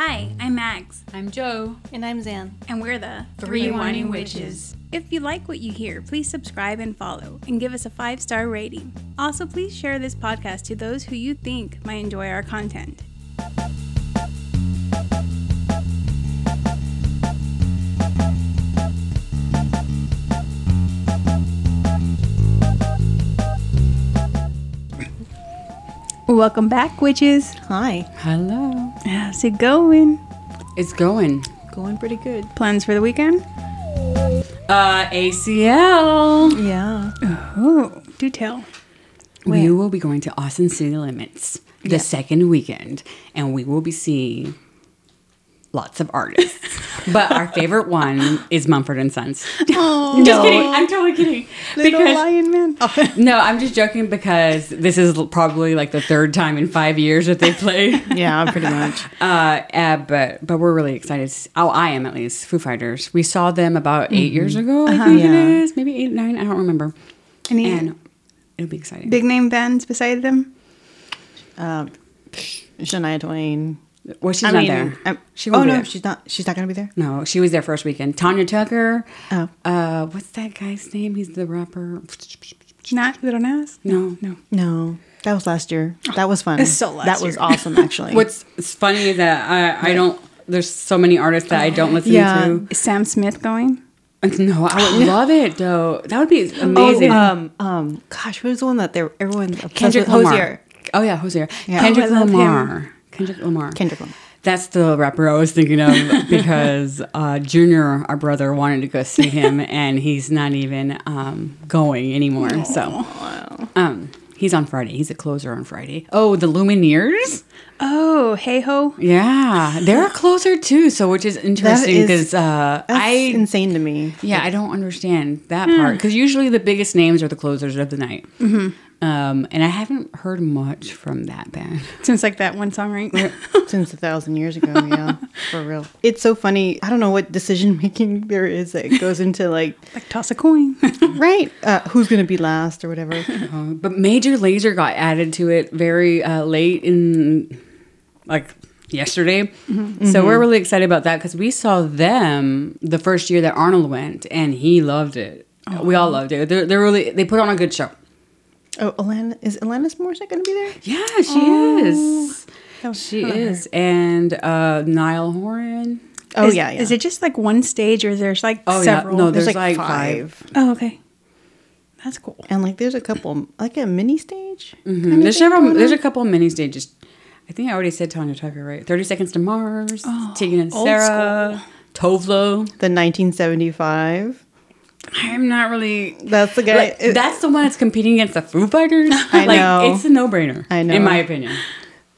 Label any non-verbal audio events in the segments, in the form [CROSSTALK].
Hi, I'm Max, I'm Joe. And I'm Zan. and we're the Three Whining Witches. If you like what you hear, please subscribe and follow, and give us a five star rating. Also, please share this podcast to those who you think might enjoy our content. Welcome back, witches. Hi. Hello. How's it going? It's going. Going pretty good. Plans for the weekend? Uh, ACL. Yeah. Oh, do tell. We will be going to Austin City Limits the second weekend, and we will be seeing lots of artists. [LAUGHS] but our favorite one is Mumford and Sons. [LAUGHS] Oh, [LAUGHS] Just kidding. I'm totally kidding. Little because Lion Man. no, I'm just joking because this is probably like the third time in five years that they play. Yeah, pretty much. Uh, uh, but but we're really excited. Oh, I am at least. Foo Fighters. We saw them about 8 years ago. I think Yeah. it is maybe eight, nine. I don't remember. Any And it'll be exciting. big name bands beside them? Um, Shania Twain. Well, she's I not mean, there. I'm- She oh won't be no, there. she's not. She's not gonna be there. No, she was there first weekend. Tanya Tucker. Oh. Uh, what's that guy's name? He's the rapper. Not Little Nas? No. No. No, that was last year. That was fun. It's so last that was awesome, actually. [LAUGHS] What's it's funny is that I I don't. There's so many artists that I don't listen Yeah. to. Is Sam Smith going? No, I would [GASPS] love it though. That would be amazing. Oh, um, um, gosh, who's the one that they were, everyone Kendrick? Lamar. Hozier. Oh yeah, Hozier. Yeah. Kendrick Oh, I love Lamar. Kendrick Lamar. Kendrick Lamar. That's the rapper I was thinking of [LAUGHS] because uh, Junior, our brother, wanted to go see him, [LAUGHS] and he's not even um, going anymore. So, um, he's on Friday. He's a closer on Friday. Oh, the Lumineers. Oh, hey ho. Yeah, they're a closer too. So, which is interesting because uh, That's I insane to me. yeah, I don't understand that part because usually the biggest names are the closers of the night. Um, and I haven't heard much from that band. [LAUGHS] Seems like that one song, right? [LAUGHS] Since a thousand years ago, yeah, [LAUGHS] for real. It's so funny. I don't know what decision making there is that goes into like, like toss a coin. right, uh, who's gonna be last or whatever. Uh, but Major Lazer got added to it very uh, late in, like yesterday. So we're really excited about that because we saw them the first year that Arnold went, and he loved it. We all loved it. They're, they're really they put on a good show. Oh, Alana is Alanis Morissette gonna be there? Yeah, she is. That She her. is, and uh, Niall Horan. Oh Is- yeah, yeah. Is it just like one stage or there's like Oh several? yeah, no, There's there's, like, like, five. five. Oh, okay. That's cool. and like there's a couple, like a mini stage. Mhm. There's several. There's a couple of mini stages. I think I already said Tanya Tucker, right? Thirty Seconds to Mars, Tegan and old Sarah, Tove Lo. The 1975. I'm not really. That's the guy. Like, it- that's the one that's competing against the Foo Fighters. [LAUGHS] I like, know. It's a no-brainer. I know. in my opinion.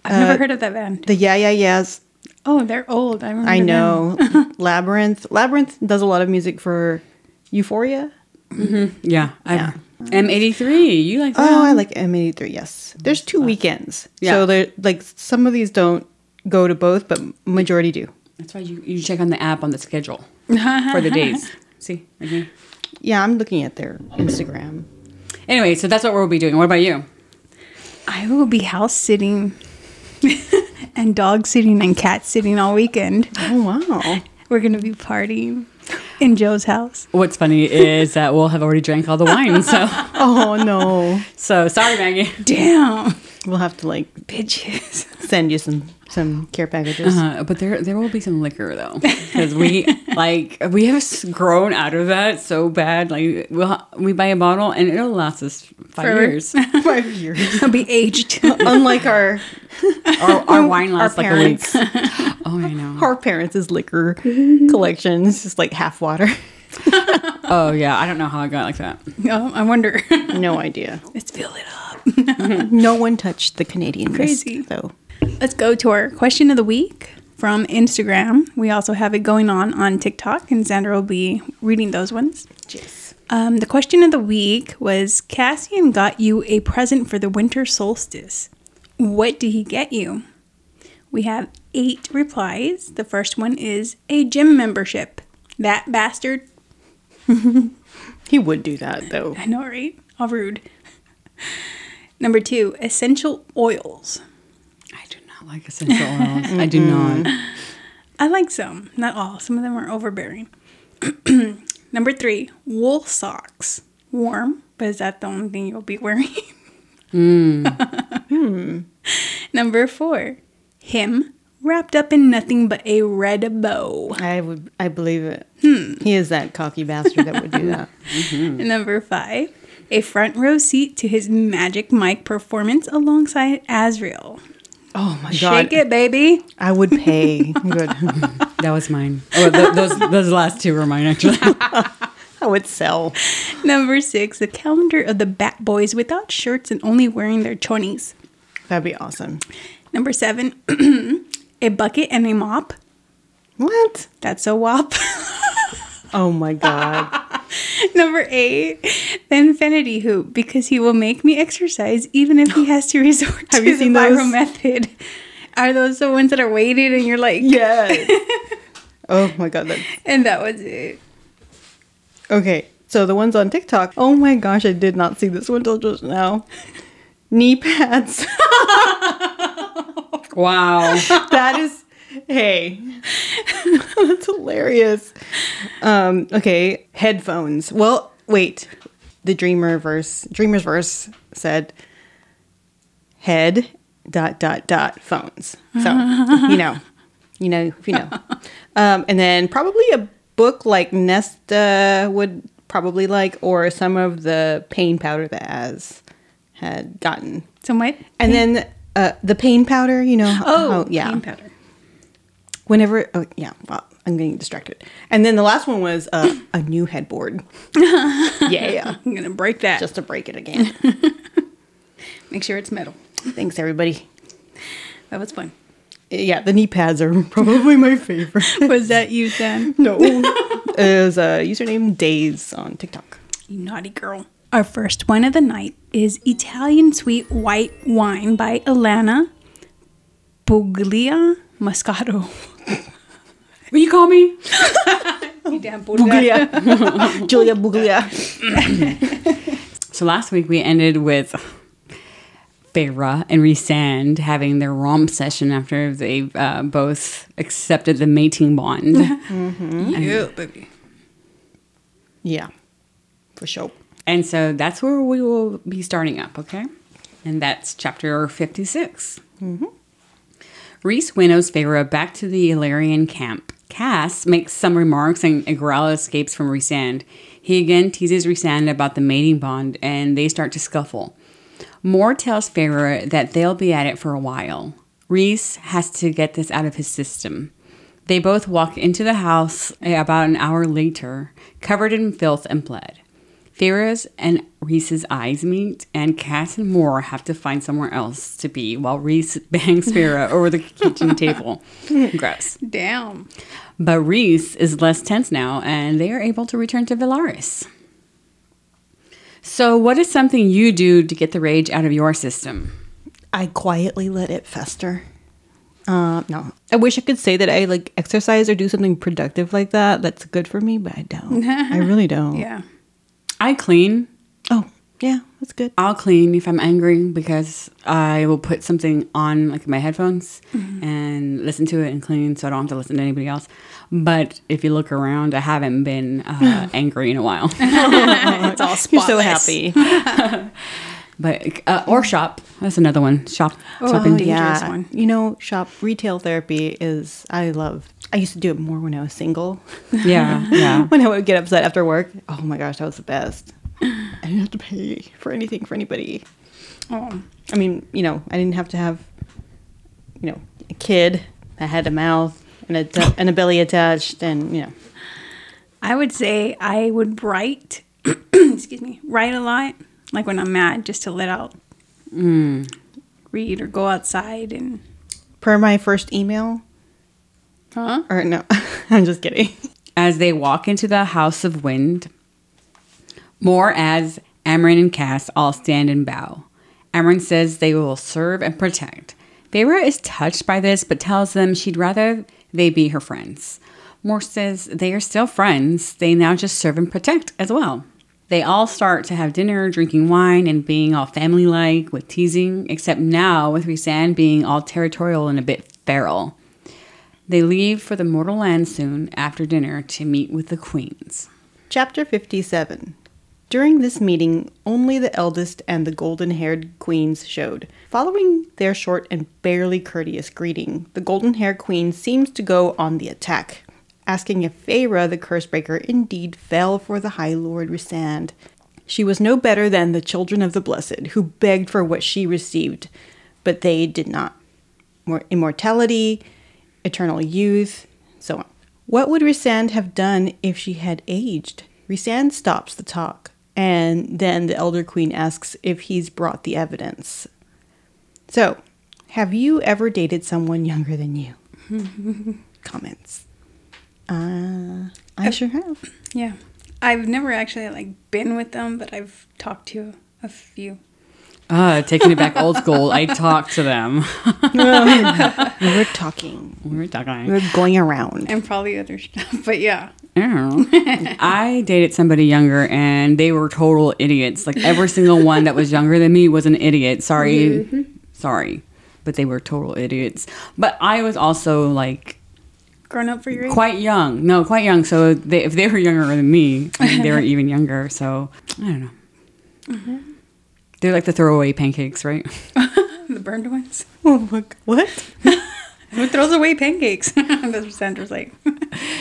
I've never uh, heard of that band. the yeah yeah yeahs. Oh, they're old. I remember. I know. [LAUGHS] Labrinth. Labrinth does a lot of music for Euphoria. Mm-hmm. Yeah, I, Yeah. M83. You like that? Oh, I like M83. Yes. There's two weekends. Yeah. So there like some of these don't go to both, but majority do. That's why you, you check on the app on the schedule for the [LAUGHS] days. See, right here. Yeah, I'm looking at their Instagram. Anyway, so that's what we'll be doing. What about you? I will be house sitting [LAUGHS] and dog sitting and cat sitting all weekend. Oh wow. We're gonna be partying in Joe's house. What's funny is that we'll have already drank all the wine. So, [LAUGHS] Oh no. so sorry, Maggie. Damn, We'll have to like bitches. send you some some care packages. Uh, but there there will be some liquor though, because we [LAUGHS] like we have grown out of that so bad. Like we'll we buy a bottle and it'll last us five Forever. years. [LAUGHS] Five years. [LAUGHS] I'll be aged. Unlike our Our, our wine lasts like a week. Oh, I know. our parents' liquor collection is just like half water. Oh yeah, I don't know how I got like that. oh, I wonder. No idea. Let's fill it up. No one touched the Canadian Crazy. though. Let's go to our question of the week from Instagram. We also have it going on on TikTok, and Xander will be reading those ones. Yes. Um, the question of the week was Cassian got you a present for the winter solstice. What did he get you? We have eight replies. The first one is a gym membership. That bastard. [LAUGHS] He would do that though. I know, right? How rude. Number two, essential oils. I like essential oils. I do not. I like some, not all. Some of them are overbearing. [CLEARS THROAT] Number three, wool socks. Warm, but is that the only thing you'll be wearing? Mm. [LAUGHS] Hmm. Number four, him wrapped up in nothing but a red bow. I would, I believe it. Hmm. He is that cocky bastard that would do that. [LAUGHS] Mm-hmm. Number five, a front row seat to his Magic Mike performance alongside Azriel. Oh my god! Shake it, baby. I would pay. Good. [LAUGHS] That was mine. Oh, th- those those last two were mine actually. [LAUGHS] I would sell. Number six, a calendar of the Bat Boys without shirts and only wearing their chonies. That'd be awesome. Number seven, [CLEARS THROAT] a bucket and a mop. What? That's a wop. Oh my god! [LAUGHS] [LAUGHS] Number eight, the infinity hoop because he will make me exercise even if he has to [GASPS] resort Have to you the seen viral those? method. Are those the ones that are weighted and you're like, yes. [LAUGHS] oh my god! That's and that was it. Okay, so the ones on TikTok. Oh my gosh, I did not see this one till just now. Knee pads. [LAUGHS] wow. that is, hey, [LAUGHS] that's hilarious. Um, okay, headphones. Well, wait. The Dreamer verse, Dreamer's verse said, head dot dot dot phones. So you know, you know, if you know. [LAUGHS] Um, and then probably a book like Nesta would probably like, or some of the pain powder that Az had gotten. Some my And then uh, the pain powder, you know. oh, how- yeah. pain powder. Whenever, oh yeah, well, I'm getting distracted. And then the last one was uh, [CLEARS THROAT] a new headboard. [LAUGHS] yeah, I'm gonna break that. just to break it again. [LAUGHS] make sure it's metal. Thanks, everybody. That was fun. Yeah, the knee pads are [LAUGHS] probably my favorite. Was that you, then no, it was a username Days on TikTok. You naughty girl. Our first one of the night is Italian Sweet White Wine by Alana Buglia Moscato. Will you call me? You damn Buglia, [LAUGHS] Julia Buglia. So last week we ended with Feyre and Rhysand having their romp session after they uh, both accepted the mating bond. Yeah, baby. Yeah, for sure. and so that's where we will be starting up, okay? And that's chapter 56. Rhys winnows Feyre back to the Illyrian camp. Cass makes some remarks and Agrella escapes from Rhysand. He again teases Rhysand about the mating bond and they start to scuffle. Mor tells Feyre that they'll be at it for a while. Rhys has to get this out of his system. They both walk into the house about an hour later, covered in filth and blood. Feyre's and Rhys's eyes meet, and Cass and Mor have to find somewhere else to be while Rhys [LAUGHS] bangs Feyre over the kitchen table. [LAUGHS] Gross. Damn. But Rhys is less tense now, and they are able to return to Velaris. So, what is something you do to get the rage out of your system? I quietly let it fester. Uh, no, I wish I could say that I like exercise or do something productive like that. That's good for me, but I don't. [LAUGHS] I really don't. Yeah. I clean. Oh, yeah, that's good. I'll clean if I'm angry because I will put something on like my headphones and listen to it and clean so I don't have to listen to anybody else. But if you look around, I haven't been uh, [LAUGHS] angry in a while. [LAUGHS] It's all You're so happy. [LAUGHS] But uh, or shop. That's another one. Shop. Oh, Shopping. dangerous one. You know, shop retail therapy is I love. I used to do it more when I was single. Yeah, yeah. [LAUGHS] when I would get upset after work. Oh my gosh, that was the best. I didn't have to pay for anything for anybody. Oh, I mean, you know, I didn't have to have, you know, a kid that had a mouth and a and a belly attached, and you know, I would say I would write. [CLEARS THROAT] excuse me. Write a lot, like when I'm mad, just to let out. Mm. Read or go outside and. per my first email. Huh? Or no, [LAUGHS] I'm just kidding. As they walk into the House of Wind, Mor as Amren and Cass all stand and bow. Amren says they will serve and protect. Feyre is touched by this, but tells them she'd rather they be her friends. Mor says they are still friends, they now just serve and protect as well. They all start to have dinner, drinking wine, and being all family like with teasing, except now with Rhysand being all territorial and a bit feral. They leave for the mortal land soon after dinner to meet with the queens. Chapter 57 During this meeting, only the eldest and the golden haired queens showed. Following their short and barely courteous greeting, the golden haired queen seems to go on the attack, asking if Feyre the Cursebreaker indeed fell for the High Lord Rhysand. She was no better than the children of the Blessed, who begged for what she received, but they did not. More immortality, eternal youth, so on. What would Rhysand have done if she had aged? Rhysand stops the talk, and then the Elder Queen asks if he's brought the evidence. So, have you ever dated someone younger than you? [LAUGHS] Comments. Uh, I sure have. Yeah. I've never actually like been with them, but I've talked to a few. Ah, taking it back old school. I talked to them. We [LAUGHS] were talking. we were talking. We talking. were going around. And probably other stuff. But yeah. I I dated somebody younger and they were total idiots. Like every single one that was younger than me was an idiot. Sorry. Sorry. But they were total idiots. But I was also like Grown up for your age. quite young. No, quite young. So they, if they were younger than me, I mean, they were even younger. So I don't know. They're like the throwaway pancakes, right? [LAUGHS] The burned ones. Oh, look. What? [LAUGHS] Who throws away pancakes? [LAUGHS] That's what Sandra's like.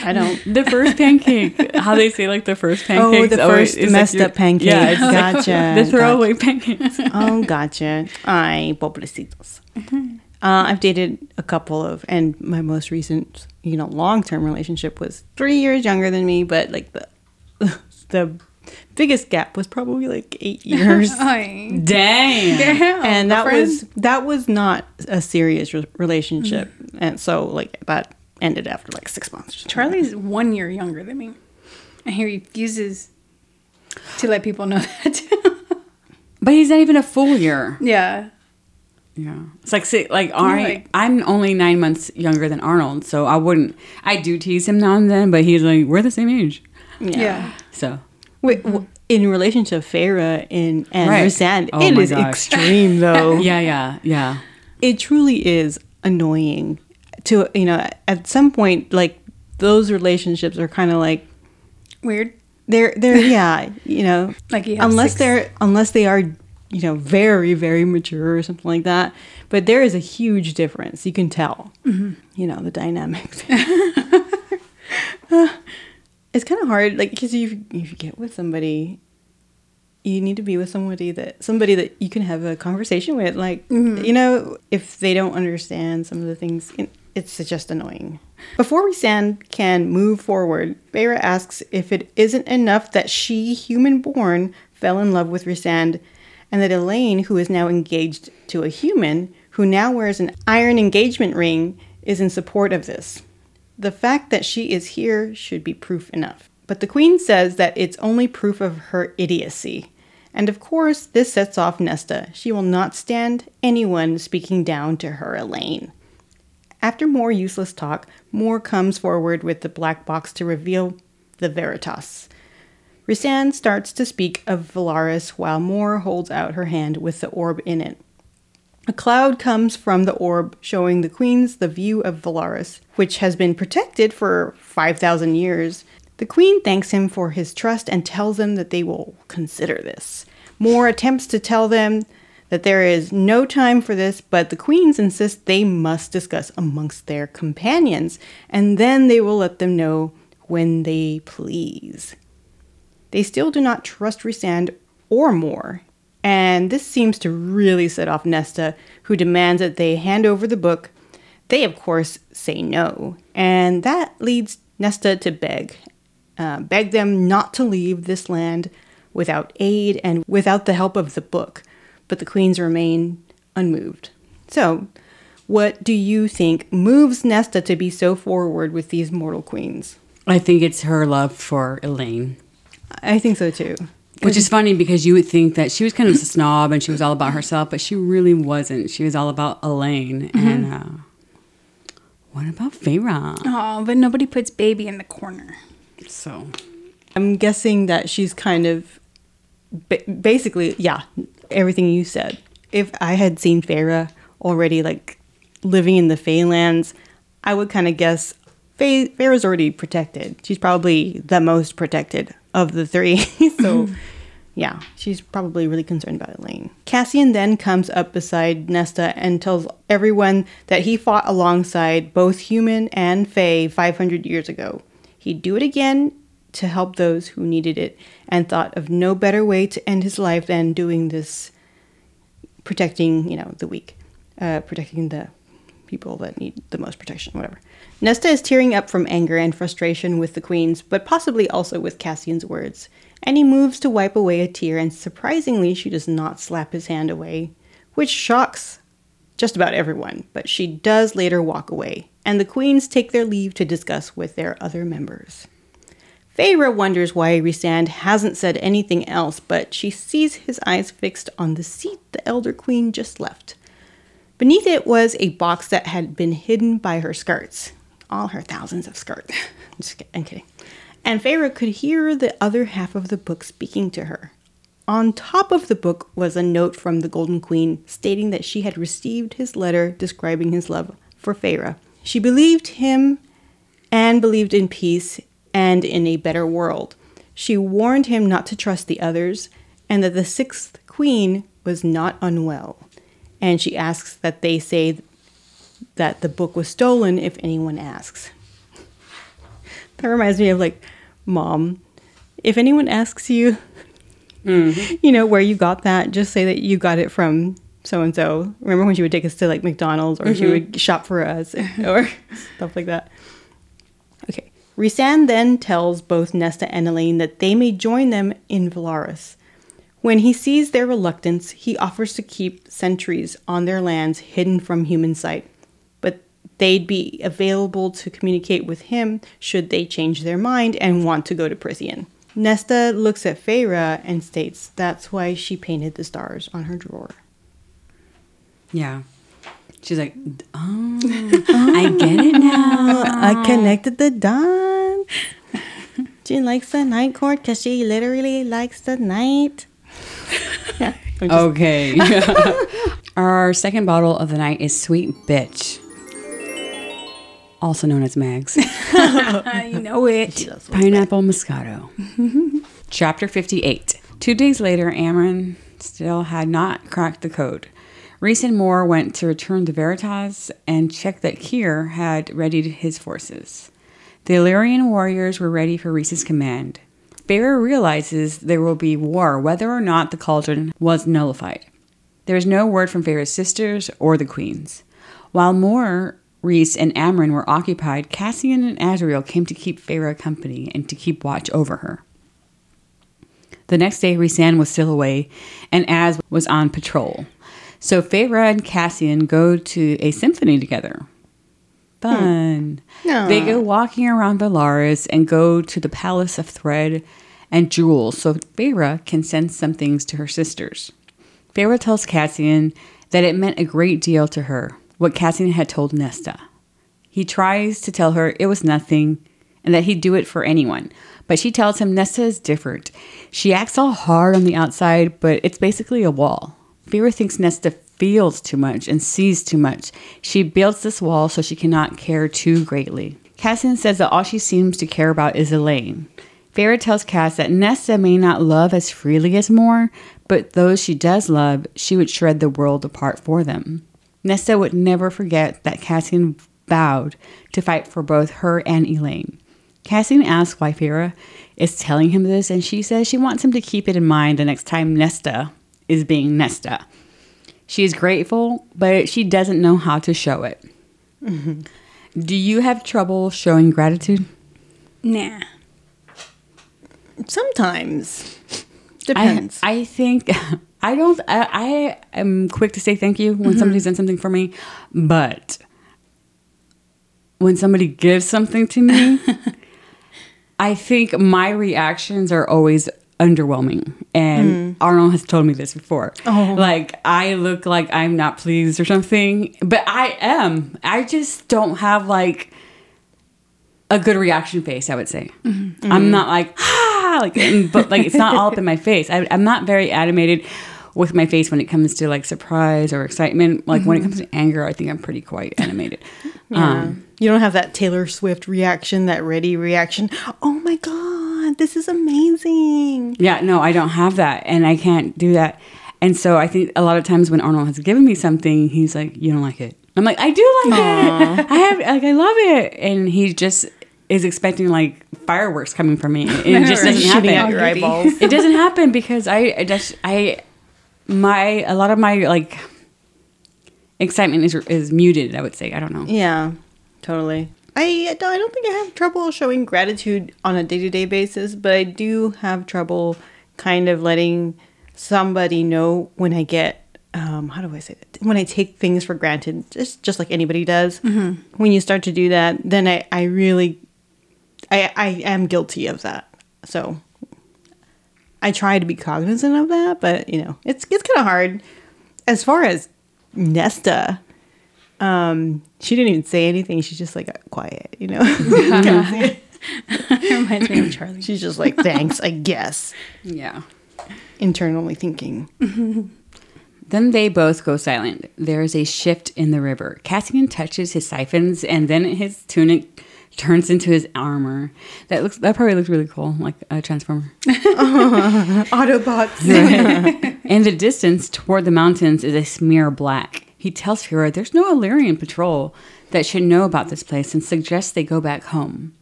I don't. The first pancake. How they say like the first Oh, the it- first it's messed your- up pancake. Yeah, it's like gotcha. the throwaway pancakes. Oh, gotcha. Ay, pobrecitos. Uh, I've dated a couple of, and my most recent, you know, long term relationship was three years younger than me, but like the the biggest gap was probably like eight years. [LAUGHS] Ay. Dang. Damn. and that was that was not a serious re- relationship, mm-hmm. and so like that ended after like six months. or. Charlie's one year younger than me. And he refuses to let people know [LAUGHS] that. But he's not even a full year. yeah. Yeah, it's like say, like I like- I'm only nine months younger than Arnold, so I wouldn't. I do tease him now and then, but he's like we're the same age, Yeah. so Wait, in relation to Feyre and and Right. Rhysand, Oh it my is gosh. extreme [LAUGHS] though. yeah, yeah, yeah. it truly is annoying to you know at some point like those relationships are kind of like Weird. they're they're [LAUGHS] yeah you know Like you unless six- they're unless they are you know very very mature or something like that but there is a huge difference you can tell mm-hmm. you know the dynamics [LAUGHS] it's kind of hard like because you if you get with somebody you need to be with somebody that somebody that you can have a conversation with like mm-hmm. you know if they don't understand some of the things it's just annoying. Before Rhysand can move forward Beira asks if it isn't enough that she human born fell in love with Rhysand and that Elain who is now engaged to a human who now wears an iron engagement ring is in support of this the fact that she is here should be proof enough. But the Queen says that it's only proof of her idiocy. And of course, this sets off Nesta. She will not stand anyone speaking down to her Elain. After more useless talk, Mor comes forward with the black box to reveal the Veritas. Rhysand starts to speak of Velaris while Mor holds out her hand with the orb in it. A cloud comes from the orb, showing the queens the view of Velaris, which has been protected for 5,000 years. The queen thanks him for his trust and tells them that they will consider this. Mor attempts to tell them that there is no time for this, but the queens insist they must discuss amongst their companions, and then they will let them know when they please. They still do not trust Rhysand or Moore, and this seems to really set off Nesta, who demands that they hand over the book. They, of course, say no, and that leads Nesta to beg. Uh, beg them not to leave this land without aid and without the help of the book, but the queens remain unmoved. So, what do you think moves Nesta to be so forward with these mortal queens? I think it's her love for Elain. I think so too. Which is funny because you would think that she was kind of a snob and she was all about herself, but she really wasn't. She was all about Elain. And uh, what about Feyre? Oh, but nobody puts baby in the corner. So I'm guessing that she's kind of ba- basically, yeah, everything you said. If I had seen Feyre already like living in the Feylands, I would kind of guess Faye, Feyre's already protected. She's probably the most protected of the three. [LAUGHS] so, [LAUGHS] yeah, she's probably really concerned about Elain. Cassian then comes up beside Nesta and tells everyone that he fought alongside both human and Fae 500 years ago. He'd do it again to help those who needed it and thought of no better way to end his life than doing this protecting, you know, the weak, uh, protecting the people that need the most protection, whatever. Nesta is tearing up from anger and frustration with the queens, but possibly also with Cassian's words. And he moves to wipe away a tear, and surprisingly, she does not slap his hand away, which shocks just about everyone, but she does later walk away, and the queens take their leave to discuss with their other members. Feyre wonders why Rhysand hasn't said anything else, but she sees his eyes fixed on the seat the Elder Queen just left. Beneath it was a box that had been hidden by her skirts. All her thousands of skirts. [LAUGHS] Just kidding, I'm kidding. And Feyre could hear the other half of the book speaking to her. On top of the book was a note from the Golden Queen stating that she had received his letter describing his love for Feyre. She believed him and believed in peace and in a better world. She warned him not to trust the others and that the sixth queen was not unwell. And she asks that they say that the book was stolen if anyone asks. That reminds me of like, mom, if anyone asks you, mm-hmm. you know, where you got that, just say that you got it from so and so. Remember when she would take us to like McDonald's or she mm-hmm. would shop for us [LAUGHS] or stuff like that. Okay. Rhysand then tells both Nesta and Elain that they may join them in Velaris. When he sees their reluctance, he offers to keep sentries on their lands hidden from human sight, they'd be available to communicate with him should they change their mind and want to go to Prythian. Nesta looks at Feyre and states that's why she painted the stars on her drawer. Yeah. She's like, oh, I get it now. I connected the dots. She likes the night court because she literally likes the night. yeah. [LAUGHS] Okay. [LAUGHS] Our second bottle of the night is Sweet Bitch, also known as Mags. [LAUGHS] [LAUGHS] I know it. Pineapple Moscato. [LAUGHS] Chapter 58. Two days later, Amren still had not cracked the code. Rhys and Mor went to return to Veritas and check that Keir had readied his forces. The Illyrian warriors were ready for Rhys's command. Feyre realizes there will be war whether or not the cauldron was nullified. There is no word from Feyre's sisters or the queens. While Mor, Rhys, and Amren were occupied, Cassian and Azriel came to keep Feyre company and to keep watch over her. The next day, Rhysand was still away, and Az was on patrol. So Feyre and Cassian go to a symphony together. Hmm. Fun. Aw. They go walking around Velaris and go to the Palace of Thread and Jewels so Feyre can send some things to her sisters. Feyre tells Cassian that it meant a great deal to her what Cassian had told Nesta. He tries to tell her it was nothing and that he'd do it for anyone, but she tells him Nesta is different. She acts all hard on the outside, but it's basically a wall. Feyre thinks Nesta feels too much and sees too much. She builds this wall so she cannot care too greatly. Cassian says that all she seems to care about is Elain. Feyre tells Cass that Nesta may not love as freely as Mor, but those she does love, she would shred the world apart for them. Nesta would never forget that Cassian vowed to fight for both her and Elain. Cassian asks why Feyre is telling him this, and she says she wants him to keep it in mind the next time Nesta is being Nesta. She is grateful, but she doesn't know how to show it. Mm-hmm. Do you have trouble showing gratitude? Nah. Sometimes. I, Depends. I think [LAUGHS] I don't. I, I am quick to say thank you when mm-hmm. somebody's done something for me, but when somebody gives something to me, [LAUGHS] I think my reactions are always underwhelming. And mm. Arnold has told me this before. Oh. Like I look like I'm not pleased or something, but I am. I just don't have like a good reaction face. I would say mm-hmm. I'm mm-hmm. not like ah, ah like, and- but like it's not all up in my face. I, I'm not very animated with my face when it comes to like surprise or excitement. Like when it comes to anger, I think I'm pretty quite animated. [LAUGHS] Um, You don't have that Taylor Swift reaction, that ready reaction. Oh my god, this is amazing. Yeah, no, I don't have that, and I can't do that. And so I think a lot of times when Arnold has given me something, he's like, "You don't like it." I'm like, "I do like it. I have like I love it," and he just is expecting like fireworks coming from me. It just doesn't happen. out your eyeballs. [LAUGHS] it doesn't happen because I, I just I my a lot of my like excitement is is muted. I would say I don't know. Yeah, totally. I don't, I don't think I have trouble showing gratitude on a day to day basis, but I do have trouble kind of letting somebody know when I get um, how do I say that? When I take things for granted, just just like anybody does. When you start to do that, then I I really I I am guilty of that. So I try to be cognizant of that, but you know, it's it's kind of hard. As far as Nesta, um, she didn't even say anything. She's just like quiet, you know. [LAUGHS] Reminds me of [LAUGHS] Charlie. She's just like, thanks, I guess. Yeah. Internally thinking. [LAUGHS] Then they both go silent. There is a shift in the river. Cassian touches his siphons, and then his tunic turns into his armor. That looks that probably looks really cool, like a transformer. [LAUGHS] [LAUGHS] Autobots. [LAUGHS] In the distance, toward the mountains, is a smear black. He tells Feyre there's no Illyrian patrol that should know about this place and suggests they go back home.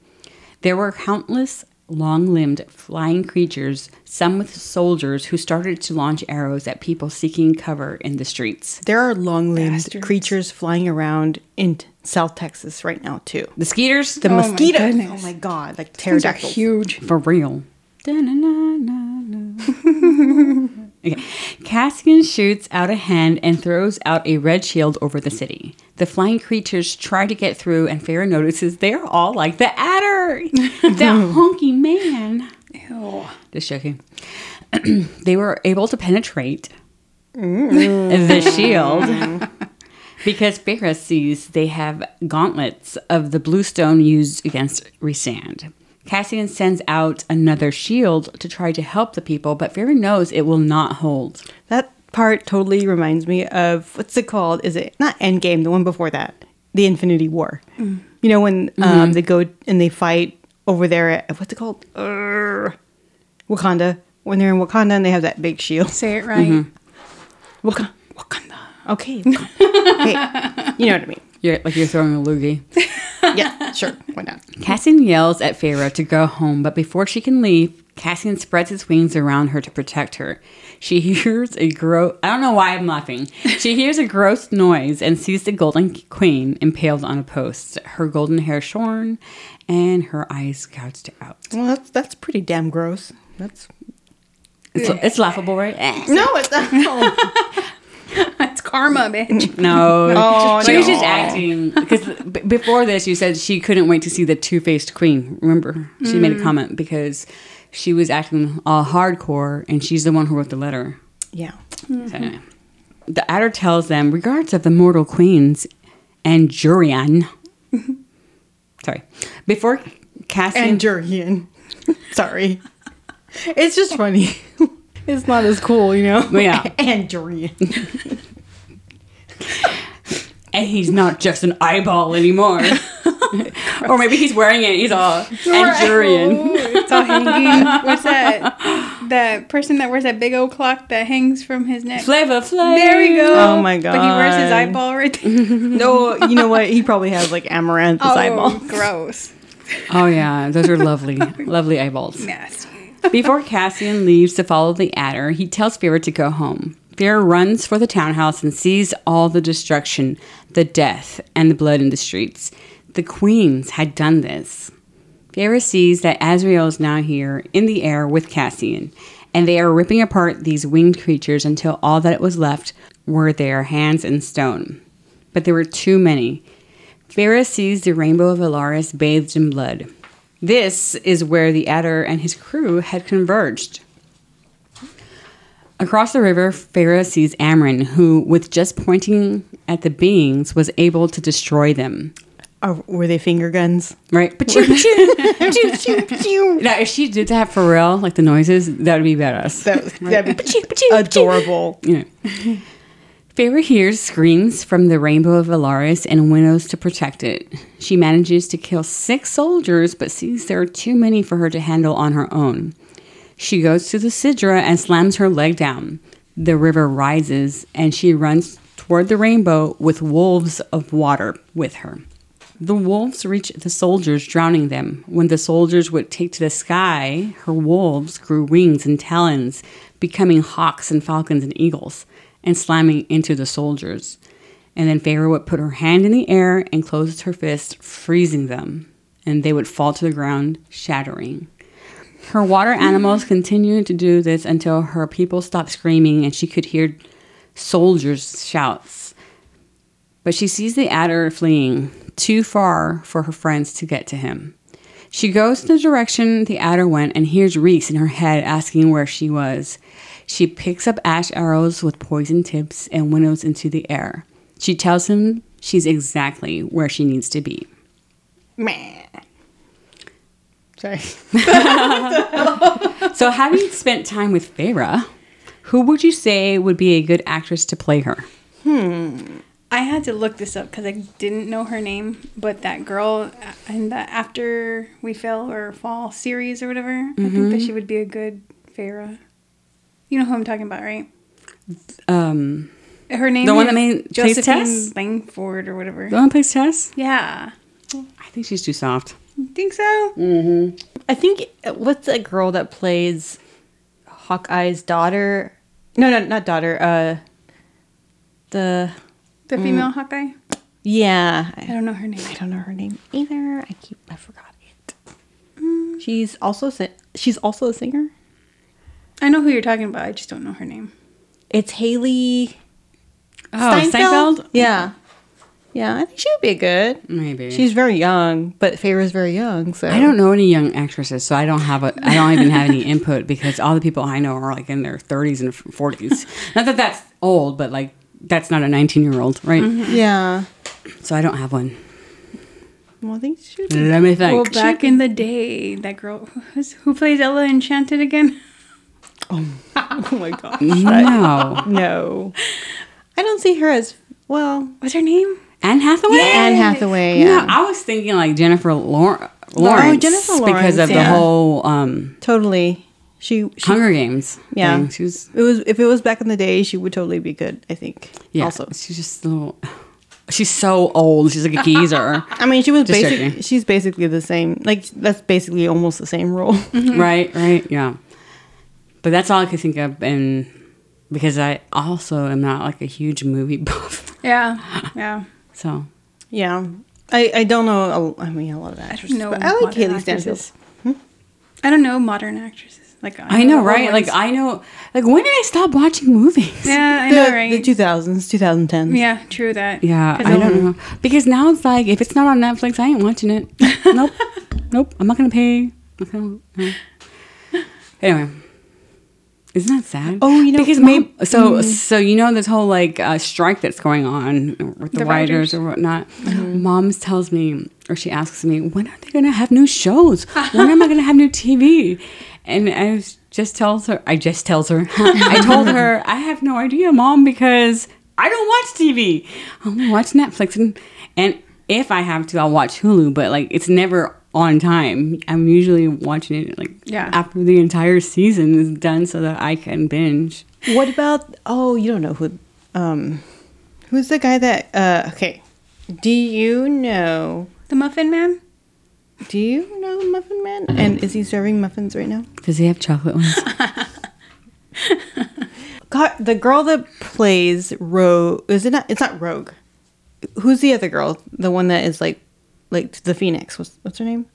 There were countless long limbed flying creatures, some with soldiers who started to launch arrows at people seeking cover in the streets. There are long limbed creatures flying around in South Texas right now, too. The skeeters, The Oh mosquitoes. goodness. Oh my god, like Things are huge. for real. [LAUGHS] [LAUGHS] [LAUGHS] okay. Cassian shoots out a hand and throws out a red shield over the city. The flying creatures try to get through, and Feyre notices they're all like the Attor, that [LAUGHS] honky man. Ew. Just [CLEARS THROAT] joking. they were able to penetrate mm. the shield [LAUGHS] because Feyre sees they have gauntlets of the blue stone used against Rhysand. Cassian sends out another shield to try to help the people, but Feyre knows it will not hold. That part totally reminds me of what's it called? Is it not Endgame? The one before that, the Infinity War. You know when um, they go and they fight over there at what's it called? Uh, Wakanda. When they're in Wakanda and they have that big shield. Say it right. Waka- Wakanda. Okay. Wakanda. [LAUGHS] okay. You know what I mean? You're like you're throwing a loogie. [LAUGHS] Yeah. Sure. Why not? Cassian yells at Feyre to go home, but before she can leave, Cassian spreads his wings around her to protect her. She [LAUGHS] hears a gross. I don't know why I'm laughing. She hears a gross noise and sees the golden queen impaled on a post, her golden hair shorn, and her eyes gouged out. Well, that's that's pretty damn gross. That's It's, it's laughable, right? No, it's not. [LAUGHS] Karma, bitch. No, [LAUGHS] Oh, she was just acting because b- before this, you said she couldn't wait to see the two-faced queen. Remember, she made a mm. comment because she was acting all hardcore, and she's the one who wrote the letter. yeah. So anyway, the Attor tells them, regards of the mortal queens and Jurian. [LAUGHS] Sorry, before Cassian. Andurian. [LAUGHS] Sorry. It's just funny. It's not as cool, you know? Yeah. Andurian. And he's not just an eyeball anymore. [LAUGHS] or maybe he's wearing it. He's all Andurian. [LAUGHS] It's all hanging. What's that? That person that wears that big old clock that hangs from his neck. Flavor Flav. There we go. Oh my god. But he wears his eyeball right there. [LAUGHS] No, you know what? He probably has like amaranth Oh, eyeball. gross. Oh yeah, those are lovely, lovely eyeballs. Nasty. Before Cassian leaves to follow the Attor, he tells Feyre to go home. Feyre runs for the townhouse and sees all the destruction, the death, and the blood in the streets. The queens had done this. Feyre sees that Azriel is now here in the air with Cassian, and they are ripping apart these winged creatures until all that was left were their hands and stone. But there were too many. Feyre sees the rainbow of Alaris bathed in blood. This is where the Attor and his crew had converged. Across the river, Feyre sees Amren, who, with just pointing at the beings, was able to destroy them. Or were they finger guns? Right? [LAUGHS] Now, if she did that for real, like the noises, that would be badass. That that'd be adorable. Yeah. Feyre hears screams from the Rainbow of Velaris and winnows to protect it. She manages to kill six soldiers, but sees there are too many for her to handle on her own. She goes to the Sidra and slams her leg down. The river rises, and she runs toward the rainbow with wolves of water with her. The wolves reach the soldiers, drowning them. When the soldiers would take to the sky, her wolves grew wings and talons, becoming hawks and falcons and eagles, and slamming into the soldiers. And then Feyre would put her hand in the air and close her fist, freezing them, and they would fall to the ground, shattering. Her water animals continued to do this until her people stopped screaming and she could hear soldiers' shouts. But she sees the Attor fleeing too far for her friends to get to him. She goes the direction the Attor went and hears Rhys in her head asking where she was. She picks up ash arrows with poison tips and winnows into the air. She tells him she's exactly where she needs to be. Meh. Sorry. [LAUGHS] So, having spent time with Feyre, who would you say would be a good actress to play her? Hmm. I had to look this up because I didn't know her name, but that girl in the After We Fell or Fall series or whatever, I think Mm-hmm. that she would be a good Feyre. You know who I'm talking about, right? Um, Her name The one is that made- plays Josephine Tess? Langford or whatever. the one who plays Tess? Yeah. I think she's too soft. Think so? Mm. I think what's that girl that plays Hawkeye's daughter? No, no, not daughter. Uh, the The female Hawkeye? yeah, I I, don't know her name. I don't know her name either. I keep I forgot it. She's also si- she's also a singer. I know who you're talking about. I just don't know her name. It's Hailee Oh, Steinfeld? Yeah, yeah. I think she would be good. Maybe. She's very young, but Feyre's very young. So I don't know any young actresses, so I don't have a. I don't even have any [LAUGHS] input because all the people I know are like in their 30s and 40s. [LAUGHS] Not that that's old, but like that's not a 19 year old, right? Mm-hmm. Yeah. So I don't have one. Well, I think she would. Let me think. Well, back in the day, that girl who's, who plays Ella Enchanted again? [LAUGHS] Oh, oh my gosh. no, No. I don't see her as well. What's her name? Anne Hathaway. Anne Hathaway. No, Yeah. I was thinking like Jennifer Lawrence. Lawrence Jennifer Lawrence because Lawrence, of the whole um, totally. She, she Hunger Games. Yeah. thing. she was. it was if it was back in the day, she would totally be good. I think. Yeah, Also, she's just a little. She's so old. She's like a geezer, [LAUGHS] I mean, she was Just basically joking. she's basically the same. Like that's basically almost the same role. [LAUGHS] right? Right? Yeah. But that's all I could think of, and because I also am not like a huge movie [LAUGHS] buff, Yeah, yeah. So yeah. I, I don't know. A, I mean, a lot of actresses, know but I like Hailee Steinfeld. actresses. Hmm? I don't know modern actresses. Like I know, the old right? Like. I know, like when did I stop watching movies? yeah, I The, know, right? the 2000s, 2010s. yeah, true that. Yeah, 'Cause I don't know because now it's like if it's not on Netflix, I ain't watching it. [LAUGHS] nope, nope. I'm not gonna pay. I'm not gonna- no. [LAUGHS] Anyway, isn't that sad? Oh, you know, because maybe- so so you know this whole like uh, strike that's going on with the, The writers writers. or whatnot. Mom's tells me or she asks me when are they gonna have new shows? when am I gonna have new TV? And I was- just tells her. I just tells her. [LAUGHS] I told her I have no idea, mom, because I don't watch TV. I only watch Netflix and and if I have to, I'll watch Hulu. But like it's never on time. I'm usually watching it like Yeah. after the entire season is done, so that I can binge. What about? Oh, you don't know who? Um, who's the guy that? Uh, okay. Do you know? The Muffin Man. Do you know the Muffin Man? And is he serving muffins right now? Does he have chocolate ones? [LAUGHS] God, the girl that plays Rogue is it not? It's not Rogue. Who's the other girl? The one that is like, like the Phoenix. What's what's her name?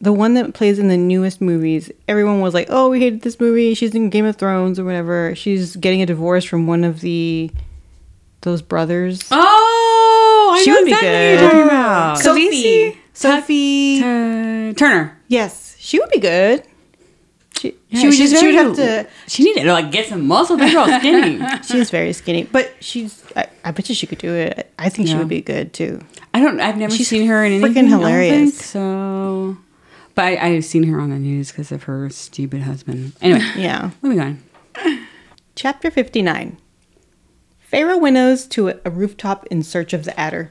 The one that plays in the newest movies. Everyone was like, "Oh, we hated this movie. She's in Game of Thrones or whatever." She's getting a divorce from one of the those brothers. oh, I She know would be exactly good. What you're talking about. Khaleesi? Sophie. Uh, Turner. Yes, she would be good. She, Yeah, she would she's just she would very- have to. She needed to like get some muscle. They're all skinny. [LAUGHS] She's very skinny, but she's. I, I bet you she could do it. I think she would be good too. I don't. I've never She's seen her in freaking anything. I don't hilarious. think so, but I, I've seen her on the news because of her stupid husband. Anyway, Yeah. moving on. Chapter 59 Feyre winnows to a, a rooftop in search of the Attor.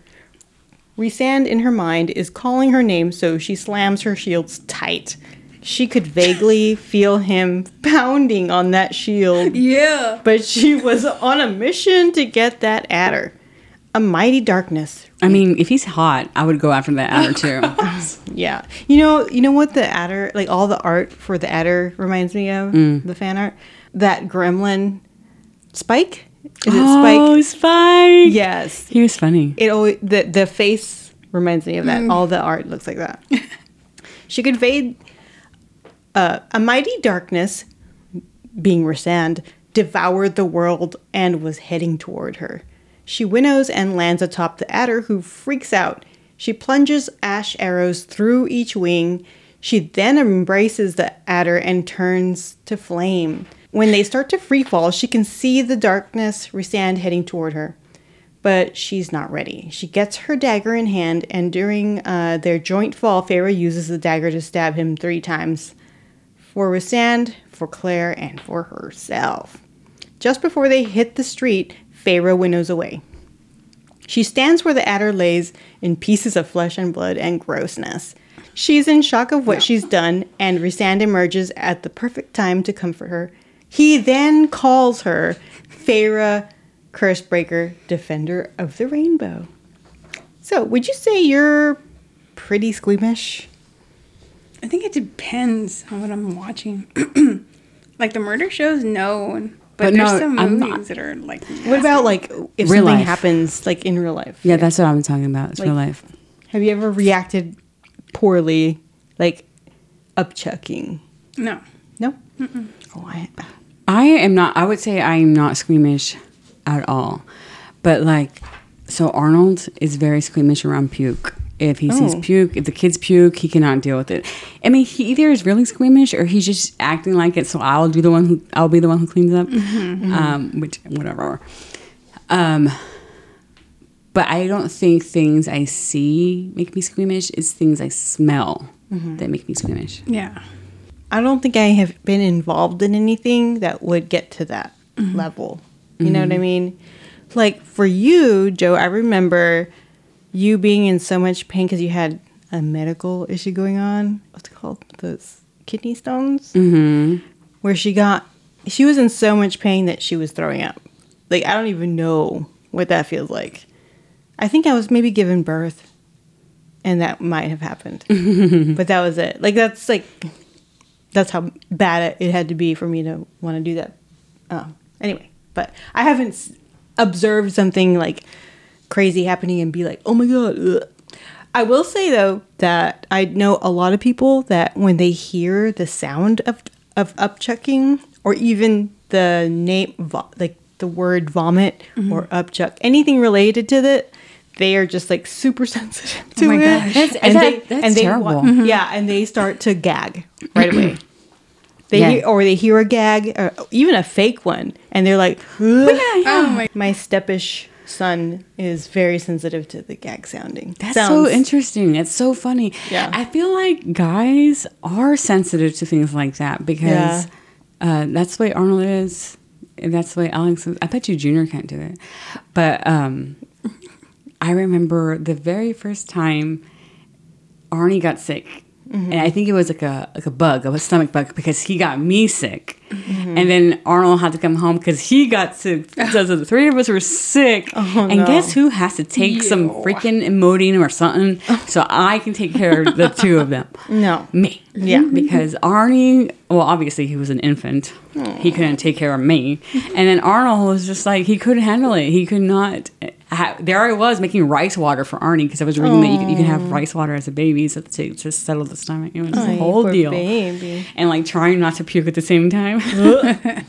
Rhysand in her mind is calling her name, so she slams her shields tight. She could vaguely [LAUGHS] feel him pounding on that shield, Yeah. but she was on a mission to get that Attor. A mighty darkness. I mean, if he's hot, I would go after that Attor too. [LAUGHS] Yeah. You know, you know what the Attor, like all the art for the Attor reminds me of? Mm. The fan art? That gremlin Spike? Is it oh, Spike? Spike! Yes. he was funny. It always the the face reminds me of that. Mm. All the art looks like that. [LAUGHS] she conveyed uh, a mighty darkness, being Rhysand, devoured the world and was heading toward her. She winnows and lands atop the Attor, who freaks out. She plunges ash arrows through each wing. She then embraces the Attor and turns to flame. When they start to free fall, she can see the darkness Rhysand heading toward her but she's not ready. She gets her dagger in hand, and during uh, their joint fall, Feyre uses the dagger to stab him three times for Rhysand, for Clare, and for herself. Just before they hit the street, Feyre winnows away. She stands where the Attor lays in pieces of flesh and blood and grossness. She's in shock of what she's done, and Rhysand emerges at the perfect time to comfort her. He then calls her Feyre Cursebreaker, Defender of the Rainbow. So, would you say you're pretty squeamish? I think it depends on what I'm watching. [CLEARS THROAT] like the murder shows, no. and- But, But there's no, some I'm movies not- that are like. What about like if Real something life. happens like in real life? Yeah, that's what I'm talking about. It's Like- real life. Have you ever reacted poorly, like upchucking? No. No. Oh, I, uh, I am not. I would say I am not squeamish at all. But like, so Arnold is very squeamish around puke. If he sees Oh. puke, if the kids puke, he cannot deal with it. I mean, he either is really squeamish or he's just acting like it. So I'll do the one who I'll be the one who cleans up. Mm-hmm, mm-hmm. Um, which whatever. Um, but I don't think things I see make me squeamish. It's things I smell mm-hmm. that make me squeamish. Yeah. I don't think I have been involved in anything that would get to that level. You know what I mean? Like for you, Joe, I remember you being in so much pain because you had a medical issue going on. What's it called? Those kidney stones? Mm-hmm. Where she got, she was in so much pain that she was throwing up. Like, I don't even know what that feels like. I think I was maybe given birth and that might have happened. [LAUGHS] but that was it. Like, that's like, that's how bad it, had to be for me to want to do that. Um, anyway, but I haven't s- observed something like crazy happening and be like, oh my god. Ugh. I will say though that I know a lot of people that when they hear the sound of of upchucking or even the name like the word vomit mm-hmm. or upchuck anything related to that they are just like super [LAUGHS] sensitive oh to my it gosh. That's- and that- they that's and they terrible. wa- yeah and they start to gag right away [CLEARS THROAT] they Yeah. hear, or they hear a gag or even a fake one and they're like Oh my. my stepish son is very sensitive to the gag sounding That's so interesting. It's so funny. Yeah. I feel like guys are sensitive to things like that because Yeah. uh, that's the way Arnold is. and That's the way Alex is. I bet you Junior can't do it. But um, I remember the very first time Arnie got sick. And I think it was like a like a bug, a stomach bug, because he got me sick, and then Arnold had to come home because he got sick. So the three of us were sick, [LAUGHS] oh, and no. guess who has to take some freaking Imodium or something so I can take care of the two of them? no Me. Yeah. Because Arnie, well, obviously he was an infant. He couldn't take care of me. [LAUGHS] And then Arnold was just like, he couldn't handle it. He could not. Ha- there I was making rice water for Arnie because I was reading that you can, you can have rice water as a baby so to, to settle the stomach. It was a Ay, whole deal. baby. And like trying not to puke at the same time. [LAUGHS]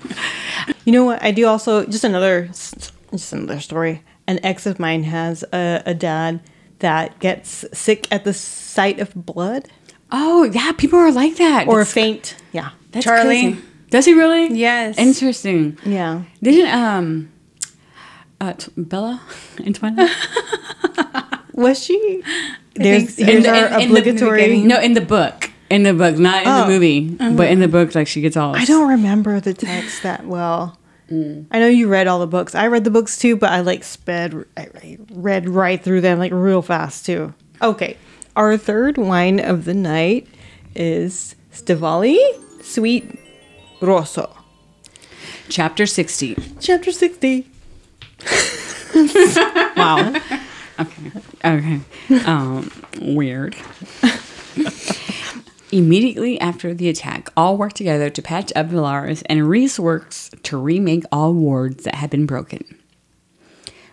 You know what? I do also just another just another story. An ex of mine has a, a dad that gets sick at the sight of blood. Oh yeah, people are like that. or That's- faint. Yeah. that's Charlie. crazy. Does he really? Yes. Interesting. Yeah. Didn't um, uh, t- Bella [LAUGHS] Twilight? [LAUGHS] Was she? There's so. In the- our in- in the obligatory. no, in the book. In the book, not in Oh. the movie, but in the book, like she gets all. I don't remember the text that well. I know you read all the books. I read the books too, but I like sped. I read right through them like real fast too. Okay, our third wine of the night is Stivali Sweet Rosso, Chapter sixty. chapter sixty. [LAUGHS] wow. Okay. Okay. Um, weird. Immediately after the attack, all work together to patch up Velaris, and Rhys works to remake all wards that had been broken.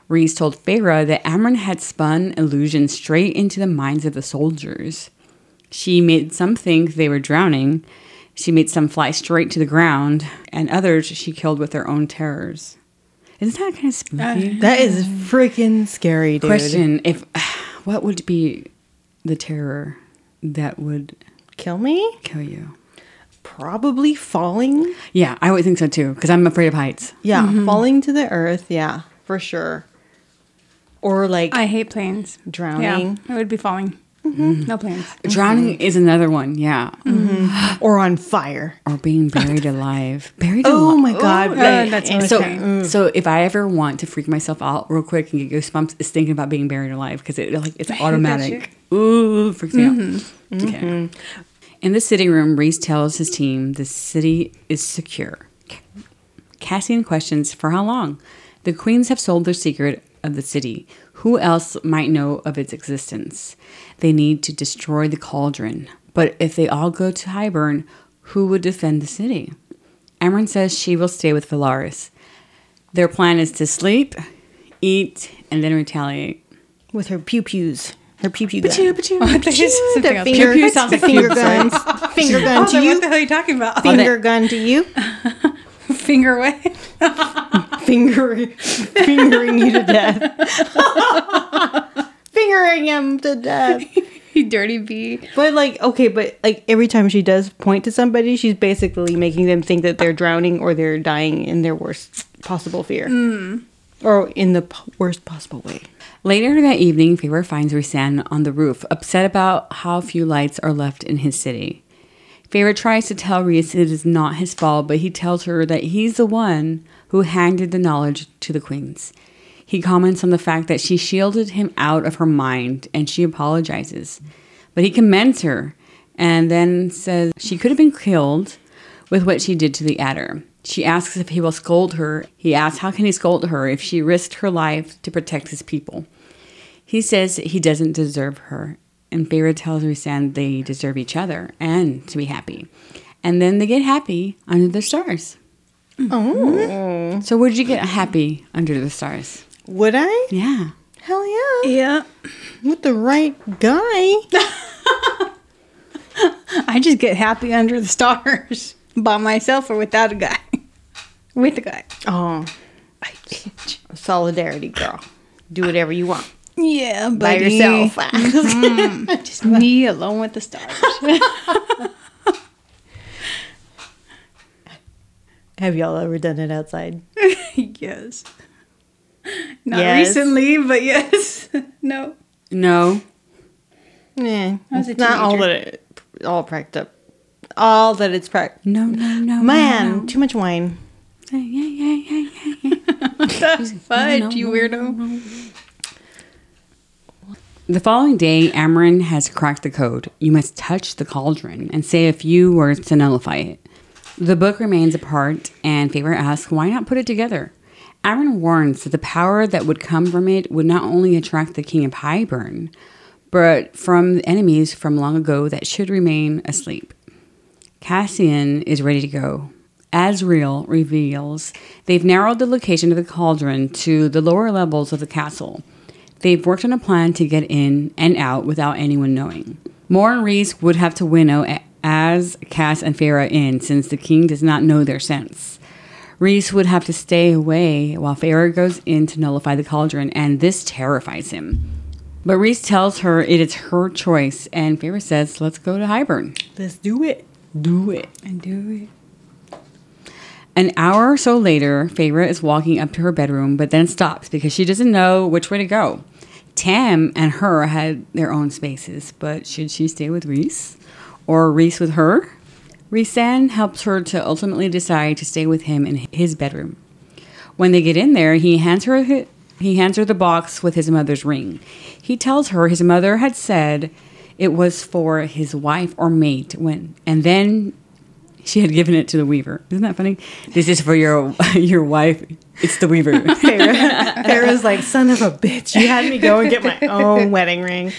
Rhys told Feyre that Amren had spun illusions straight into the minds of the soldiers. She made some think they were drowning, she made some fly straight to the ground, and others she killed with her own terrors. Isn't that kind of spooky? Uh, that is freaking scary, dude. Question: If [SIGHS] what would be the terror that would Kill me? kill you? Probably falling. Yeah, I would think so too, because I'm afraid of heights. Yeah, mm-hmm. falling to the earth. Yeah, for sure. Or like I hate planes. drowning. Yeah, I would be falling. Mm-hmm. No planes. Drowning mm-hmm. is another one. Yeah, mm-hmm. or on fire. or being buried [LAUGHS] alive. Buried alive. Oh alive. my oh, god. Uh, like- that's and- so- So, mm. so if I ever want to freak myself out real quick and get goosebumps, it's thinking about being buried alive because it like it's [LAUGHS] automatic. Ooh, freaks me out. Okay. In the sitting room, Rhys tells his team the city is secure. Cassian questions for how long. The queens have sold their secret of the city. Who else might know of its existence? They need to destroy the cauldron. But if they all go to Hybern, who would defend the city? Amren says she will stay with Velaris. Their plan is to sleep, eat, and then retaliate. with her pew pews. Her pew pew guns. [LAUGHS] I thought you said something The else. finger, Pew pew sounds like finger guns. Finger gun to you. what the hell are you talking about? Finger gun to you. [LAUGHS] [LAUGHS] Finger what? Finger, [LAUGHS] fingering you to death. [LAUGHS] fingering him to death. [LAUGHS] you dirty bee. But like, okay, but like every time she does point to somebody, she's basically making them think that they're drowning or they're dying in their worst possible fear, hmm. or in the p- worst possible way. Later that evening, Feyre finds Rhysand on the roof, upset about how few lights are left in his city. Feyre tries to tell Rhys it is not his fault, but he tells her that he's the one who handed the knowledge to the queens. He comments on the fact that she shielded him out of her mind and she apologizes. But he commends her and then says she could have been killed with what she did to the Attor. She asks if he will scold her. He asks how can he scold her if she risked her life to protect his people. He says he doesn't deserve her, and Feyre tells Rhysand they deserve each other and to be happy. And then they get happy under the stars. Oh, So would you get happy under the stars? would I? Yeah. Hell yeah! Yeah. With the right guy. [LAUGHS] I just get happy under the stars [LAUGHS] by myself or without a guy. With a guy. Oh, I solidarity, girl. Do whatever you want Yeah, by buddy. yourself. [LAUGHS] Mm-hmm. Just me alone with the stars. [LAUGHS] Have y'all ever done it outside? [LAUGHS] yes. Not Yes. recently, but yes. no. No. Yeah, I was it's a not all that it, all pracked up. All that it's pracked. No, no, no. Man, no. too much wine. Yeah, yeah, yeah, yeah, yeah. Fudge, you weirdo. The following day, Amren has cracked the code. You must touch the cauldron and say a few words to nullify it. The book remains apart, and Feyre asks why not put it together. Amren warns that the power that would come from it would not only attract the king of Hybern, but from enemies from long ago that should remain asleep. Cassian is ready to go. Azriel reveals they've narrowed the location of the cauldron to the lower levels of the castle. They've worked on a plan to get in and out without anyone knowing. Mor and Rhys would have to winnow as Cass and Feyre in since the king does not know their scents. Rhys would have to stay away while Feyre goes in to nullify the cauldron, and this terrifies him. But Rhys tells her it is her choice, and Feyre says, "Let's go to Hybern. Let's do it. Do it." And do it. An hour or so later, Feyre is walking up to her bedroom, but then stops because she doesn't know which way to go. Tam and her had their own spaces, but should she stay with Rhys or Rhys with her? Rhysand helps her to ultimately decide to stay with him in his bedroom. When they get in there, he hands her he hands her the box with his mother's ring. He tells her his mother had said it was for his wife or mate when and then she had given it to the weaver. Isn't that funny? This is for your [LAUGHS] your wife. It's the weaver. [LAUGHS] Feyre's like, son of a bitch, you had me go and get my own [LAUGHS] wedding ring.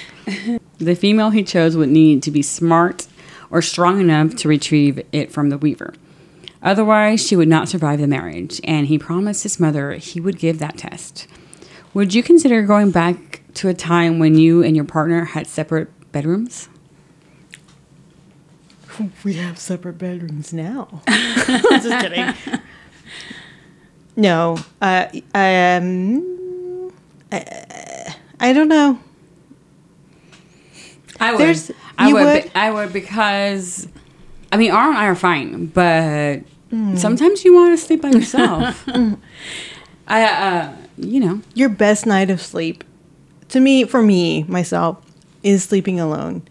the female he chose would need to be smart or strong enough to retrieve it from the weaver. Otherwise, she would not survive the marriage, and he promised his mother he would give that test. Would you consider going back to a time when you and your partner had separate bedrooms? [LAUGHS] We have separate bedrooms now. [LAUGHS] Just kidding. [LAUGHS] No, uh, um, I, I don't know. I would. There's- I would. would? be- I would because, I mean, Ara and I are fine, but Hmm. sometimes you want to sleep by yourself. I, uh, you know, Your best night of sleep, to me, for me, myself, is sleeping alone.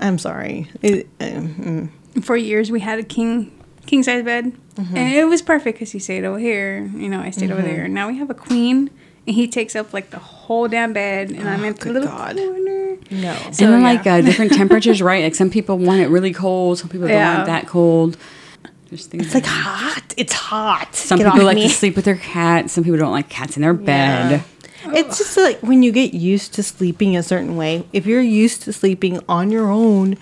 I'm sorry. It, uh, mm. For years, we had a king king size bed, Mm-hmm. and it was perfect because he stayed over here. You know, I stayed over there. Now we have a queen, and he takes up like the whole damn bed, and I'm in the good little God. corner. No. So, and then like uh, [LAUGHS] different temperatures, right? Like some people want it really cold, some people don't Yeah. want that cold. There's things It's like hot. It's hot. some Get people like me. to sleep with their cat. Some people don't like cats in their bed. It's just like when you get used to sleeping a certain way. If you're used to sleeping on your own,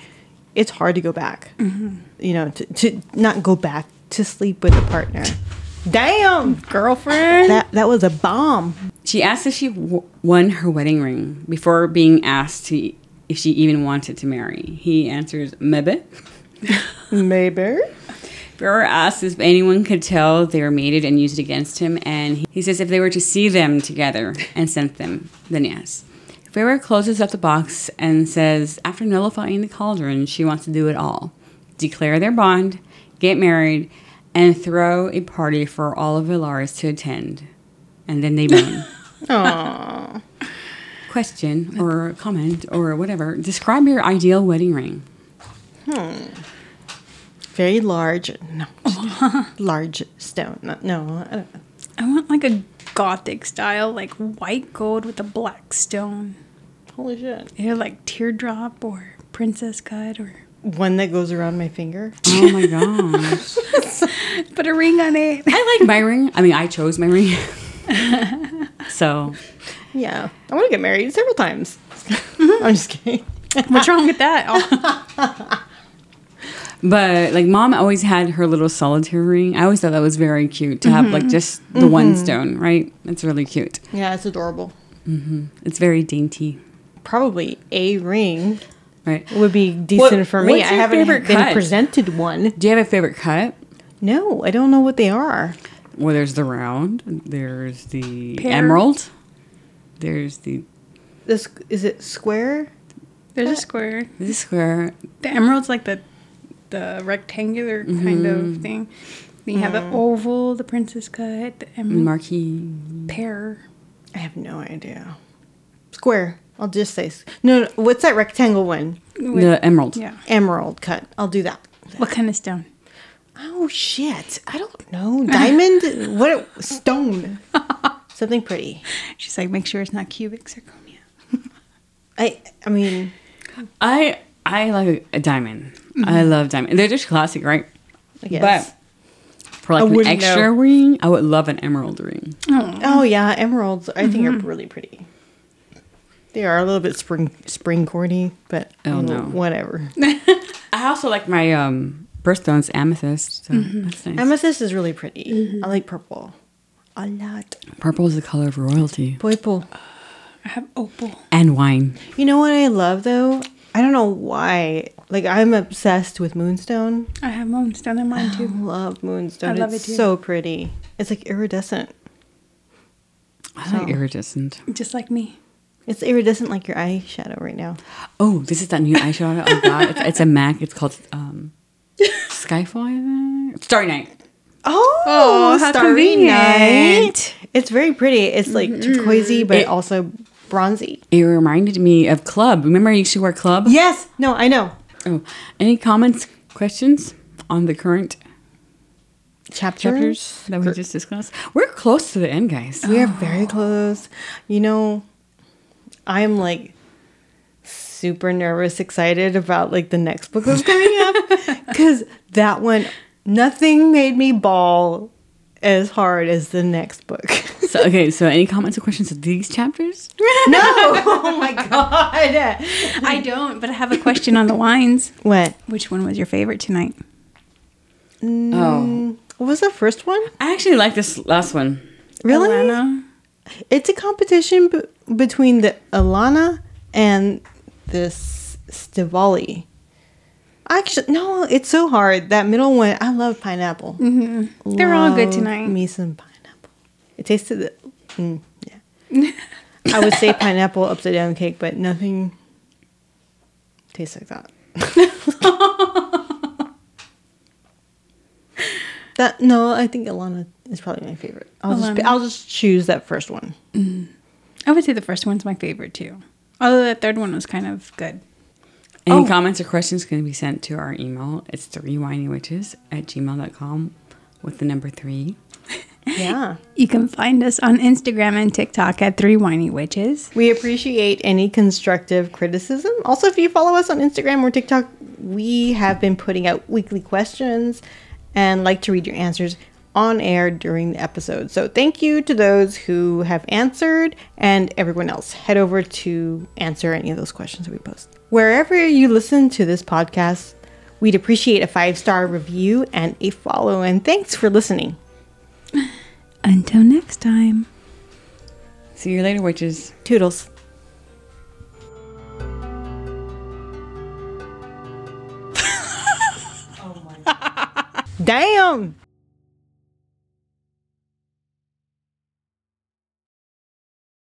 it's hard to go back. Mm-hmm. You know, to, to not go back to sleep with a partner. Damn, girlfriend. that that was a bomb. She asked if she w- won her wedding ring before being asked to, if she even wanted to marry. He answers, maybe. [LAUGHS] Maybe. Feyre asks if anyone could tell they were mated and used it against him, and he- says if they were to see them together and sent them, then yes. Feyre closes up the box and says after nullifying the cauldron, she wants to do it all declare their bond, get married, and throw a party for all of Velaris to attend. And then they bone. [LAUGHS] Aww. Question or comment or whatever. Describe your ideal wedding ring. Hmm. Very large. No. [LAUGHS] large stone. No, no. I don't know. I want like a gothic style, like white gold with a black stone. Holy shit. Either like teardrop or princess cut or One that goes around my finger. Oh my gosh. [LAUGHS] put a ring on it. I like my ring. I mean, I chose my ring. [LAUGHS] so Yeah. I want to get married several times. I'm just kidding. What's wrong with that? But like mom always had her little solitaire ring. I always thought that was very cute to have like just the one stone, right? It's really cute. Yeah, it's adorable. Mm -hmm. It's very dainty, Probably a ring right? would be decent What- for me. what's I haven't favorite been cut? presented one. Do you have a favorite cut? No, I don't know what they are. Well, there's the round. There's the Pear. emerald. There's the This is it square? there's a square. the square. The emerald's like the the rectangular mm-hmm. kind of thing. Then you have the mm. oval, the princess cut, the emerald Marquee. pear. I have no idea. Square. I'll just say no. no what's that rectangle one? The emerald. Yeah. Emerald cut. I'll do that. What kind of stone? Oh shit! I don't know. [LAUGHS] Diamond? what? a, Stone? [LAUGHS] Something pretty. She's like, make sure it's not cubic zirconia. [LAUGHS] I. I mean, I I like a, diamond. I mm-hmm. love diamond. They're just classic, right? I guess. But for I like an wouldn't extra know. ring, I would love an emerald ring. oh yeah, emeralds. I think are mm-hmm. really pretty. They are a little bit spring spring corny, but Oh, you know, no. whatever. [LAUGHS] I also like my um birthstones amethyst. So mm-hmm. that's nice. Amethyst is really pretty. I like purple a lot. Purple is the color of royalty Purple. I have opal. and wine. You know what I love though? I don't know why. Like I'm obsessed with moonstone. I have moonstone in mine too. [GASPS] I too. love moonstone. I love it's it too. so pretty. It's like iridescent. I like iridescent. Just like me. It's iridescent like your eyeshadow right now. Oh, this is that new eyeshadow I got. It's, it's a MAC. It's called um, [LAUGHS] Skyfall. I think? Starry Night. Oh, Oh, how convenient. It's very pretty. It's like turquoisey, but also bronzy. It reminded me of Club. Remember, I used to wear Club. Yes. No, I know. Oh, any comments, questions on the current Chapters. chapters that we just discussed? We're close to the end, guys. We are very close. You know, I'm like super nervous, excited about like the next book that's coming up [LAUGHS] because that one, nothing made me bawl as hard as the next book. [LAUGHS] So, okay, so any comments or questions of these chapters? [LAUGHS] no, oh my god! I don't, but I have a question on the wines. What? Which one was your favorite tonight? Mm, oh, What was the first one? I actually like this last one. Really? Alana? It's a competition b- between the Alana and this Stivali. Actually, no, it's so hard. That middle one, I love pineapple. Mm-hmm. They're all good tonight. Me some pineapple. It tasted, the, mm, yeah. I would say pineapple upside down cake, but nothing tastes like that. [LAUGHS] that no, I think Alana is probably my favorite. I'll just I'll just choose that first one. I would say the first one's my favorite too. Although that third one was kind of good. Any Oh. comments or questions can be sent to our email. It's three winey witches at gmail.com with the number three. Yeah. [LAUGHS] You can find us on Instagram and TikTok at Three Winey Witches. We appreciate any constructive criticism. Also, if you follow us on Instagram or TikTok, we have been putting out weekly questions and like to read your answers on air during the episode. So, thank you to those who have answered and everyone else. Head over to answer any of those questions that we post. Wherever you listen to this podcast, we'd appreciate a five star review and a follow. And thanks for listening. [LAUGHS] Until next time. See you later, witches. Toodles. [LAUGHS] Damn!